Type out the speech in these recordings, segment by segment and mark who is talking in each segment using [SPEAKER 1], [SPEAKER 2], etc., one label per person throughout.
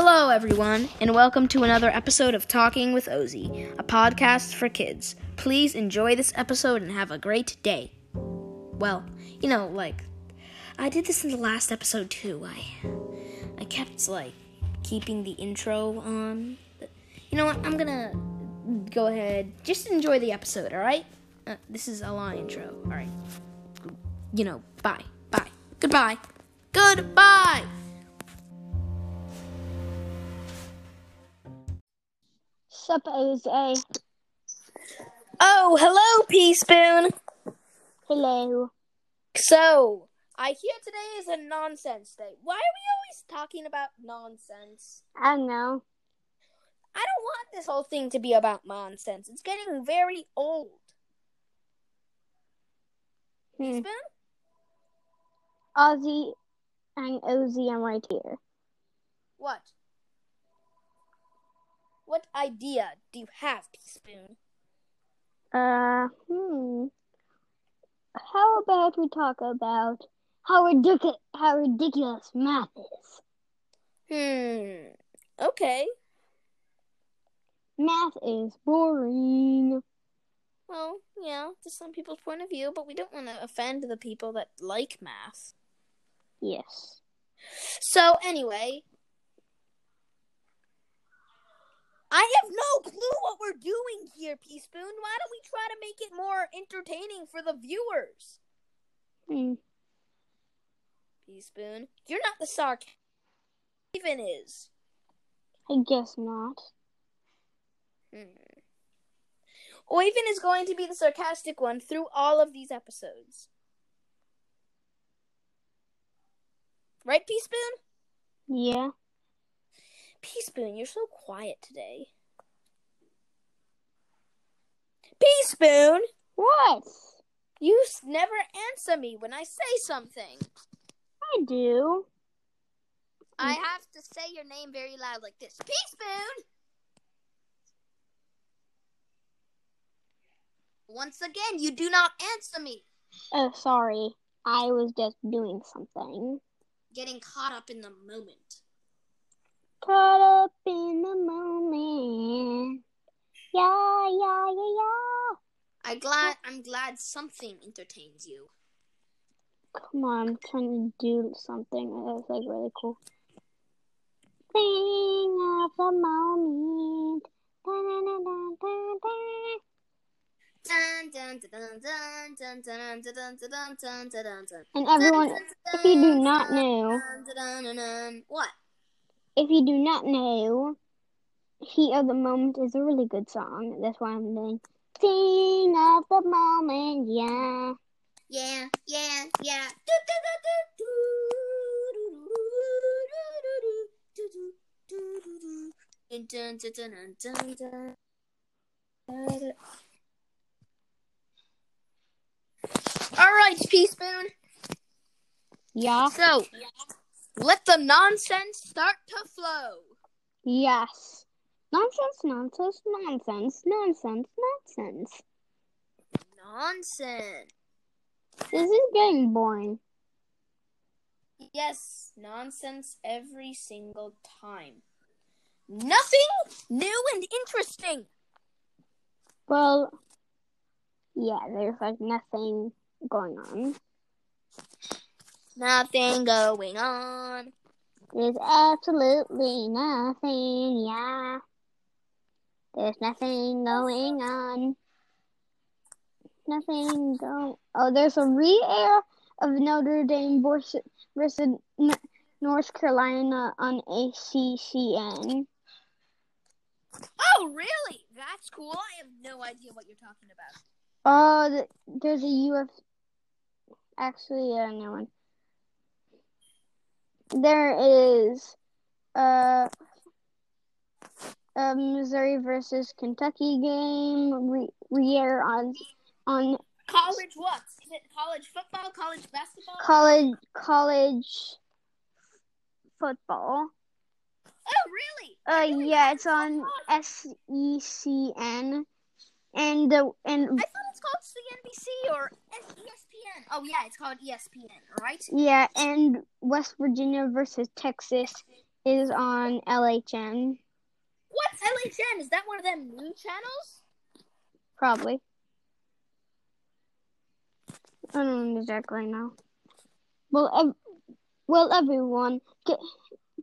[SPEAKER 1] Hello, everyone, and welcome to another episode of Talking with Ozzy, a podcast for kids. Please enjoy this episode and have a great day. Well, you know, like I did this in the last episode too. I I kept like keeping the intro on. You know what? I'm gonna go ahead. Just enjoy the episode, all right? Uh, this is a long intro. All right. You know, bye, bye, goodbye, goodbye.
[SPEAKER 2] Suppose a
[SPEAKER 1] Oh, hello, Pea Spoon.
[SPEAKER 2] hello.
[SPEAKER 1] So, I hear today is a nonsense day. Why are we always talking about nonsense?
[SPEAKER 2] I don't know.
[SPEAKER 1] I don't want this whole thing to be about nonsense. It's getting very old.
[SPEAKER 2] Hmm.
[SPEAKER 1] Spoon?
[SPEAKER 2] Ozzy and Ozzy, I'm right here.
[SPEAKER 1] What? What idea do you have, Pea Spoon?
[SPEAKER 2] Uh, hmm. How about we talk about how ridiculous how ridiculous math is?
[SPEAKER 1] Hmm. Okay.
[SPEAKER 2] Math is boring.
[SPEAKER 1] Well, yeah, to some people's point of view, but we don't want to offend the people that like math.
[SPEAKER 2] Yes.
[SPEAKER 1] So, anyway, I have no clue what we're doing here, Peaspoon. Why don't we try to make it more entertaining for the viewers?
[SPEAKER 2] Hmm.
[SPEAKER 1] Pea Spoon, you're not the sarcastic even is.
[SPEAKER 2] I guess not.
[SPEAKER 1] Hmm. Oyvind is going to be the sarcastic one through all of these episodes. Right, Peaspoon?
[SPEAKER 2] Yeah.
[SPEAKER 1] Peaspoon, you're so quiet today. Pea Spoon,
[SPEAKER 2] What?
[SPEAKER 1] you never answer me when I say something.
[SPEAKER 2] I do.
[SPEAKER 1] I have to say your name very loud like this. Pea Spoon! Once again, you do not answer me.
[SPEAKER 2] Oh, sorry. I was just doing something.
[SPEAKER 1] Getting caught up in the moment.
[SPEAKER 2] Caught up in the moment. Yeah, yeah, yeah, yeah.
[SPEAKER 1] I glad I'm glad something entertains you.
[SPEAKER 2] Come on, I'm trying to do something that's like really cool. Thing of the moment. And everyone, if you do not know,
[SPEAKER 1] what?
[SPEAKER 2] If you do not know, Heat of the Moment is a really good song. That's why I'm doing Sing of the Moment, yeah.
[SPEAKER 1] Yeah, yeah, yeah. All right, Teaspoon.
[SPEAKER 2] Yeah.
[SPEAKER 1] So, let the nonsense start to flow.
[SPEAKER 2] Yes. Nonsense, nonsense, nonsense, nonsense, nonsense.
[SPEAKER 1] Nonsense.
[SPEAKER 2] This is getting boring.
[SPEAKER 1] Yes, nonsense every single time. Nothing new and interesting.
[SPEAKER 2] Well, yeah, there's like nothing going on.
[SPEAKER 1] Nothing going on.
[SPEAKER 2] There's absolutely nothing, yeah. There's nothing going on. Nothing go. Oh, there's a re-air of Notre Dame versus, North Carolina on ACCN.
[SPEAKER 1] Oh, really? That's cool. I have no idea what you're talking about.
[SPEAKER 2] Oh, th- there's a UF. Actually, yeah, no one. There is uh, Missouri versus Kentucky game. We re-air on on
[SPEAKER 1] College what? Is it college football, college basketball?
[SPEAKER 2] college college football.
[SPEAKER 1] oh, really?
[SPEAKER 2] Uh,
[SPEAKER 1] really
[SPEAKER 2] yeah, it's on SECN, and the and
[SPEAKER 1] I thought it's called CNBC or ESPN. Oh, yeah, it's called ESPN, right?
[SPEAKER 2] yeah, and West Virginia versus Texas is on LHN.
[SPEAKER 1] What's LHN? Is that one of them new channels?
[SPEAKER 2] Probably. I don't exactly know. Well, ev- well, everyone, get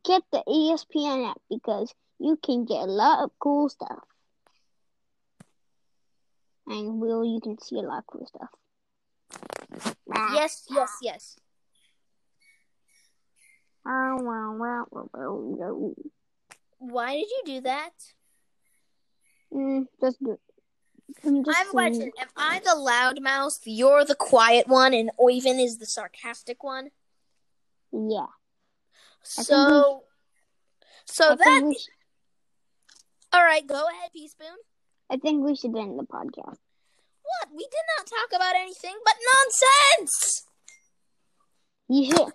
[SPEAKER 2] get the ESPN app because you can get a lot of cool stuff. And Will, you can see a lot of cool stuff.
[SPEAKER 1] Yes, yes, yes. Why did you do that?
[SPEAKER 2] Mm, just. I'm just
[SPEAKER 1] I have a question. Am I the loudmouth? You're the quiet one, and Oyvind is the sarcastic one.
[SPEAKER 2] Yeah.
[SPEAKER 1] So, so
[SPEAKER 2] I
[SPEAKER 1] that.
[SPEAKER 2] think, we sh-
[SPEAKER 1] All right, go ahead, Teaspoon.
[SPEAKER 2] I think we should end the podcast.
[SPEAKER 1] What? We did not talk about anything but nonsense.
[SPEAKER 2] You should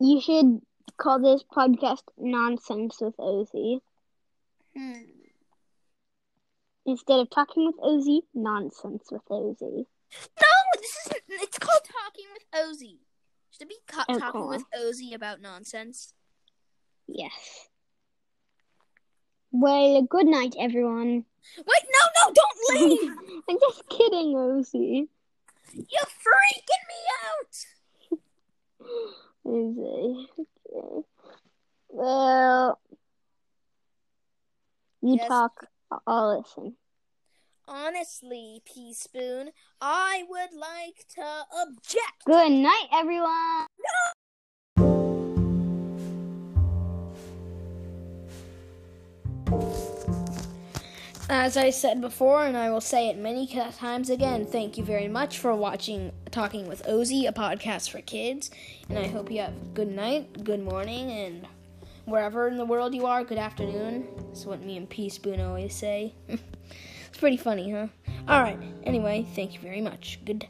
[SPEAKER 2] you should call this podcast Nonsense with Ozzy.
[SPEAKER 1] Hmm.
[SPEAKER 2] Instead of talking with Ozzy, nonsense with Ozzy.
[SPEAKER 1] No, this isn't. It's called talking with Ozzy. Should it be
[SPEAKER 2] Oh,
[SPEAKER 1] talking
[SPEAKER 2] cool.
[SPEAKER 1] with Ozzy about nonsense?
[SPEAKER 2] Yes. Well, good night, everyone.
[SPEAKER 1] Wait, no, no, don't leave.
[SPEAKER 2] I'm just kidding, Ozzy.
[SPEAKER 1] You're freaking me out.
[SPEAKER 2] Ozzy. Okay. Well, you
[SPEAKER 1] Yes.
[SPEAKER 2] talk, I'll listen.
[SPEAKER 1] Honestly, Teaspoon, I would like to object.
[SPEAKER 2] Good night, everyone.
[SPEAKER 1] As I said before, and I will say it many times again, thank you very much for watching Talking with Ozzy, a podcast for kids. And I hope you have a good night, good morning, and wherever in the world you are, good afternoon. That's what me and P Spoon always say. it's pretty funny, huh? Alright, anyway, thank you very much. Good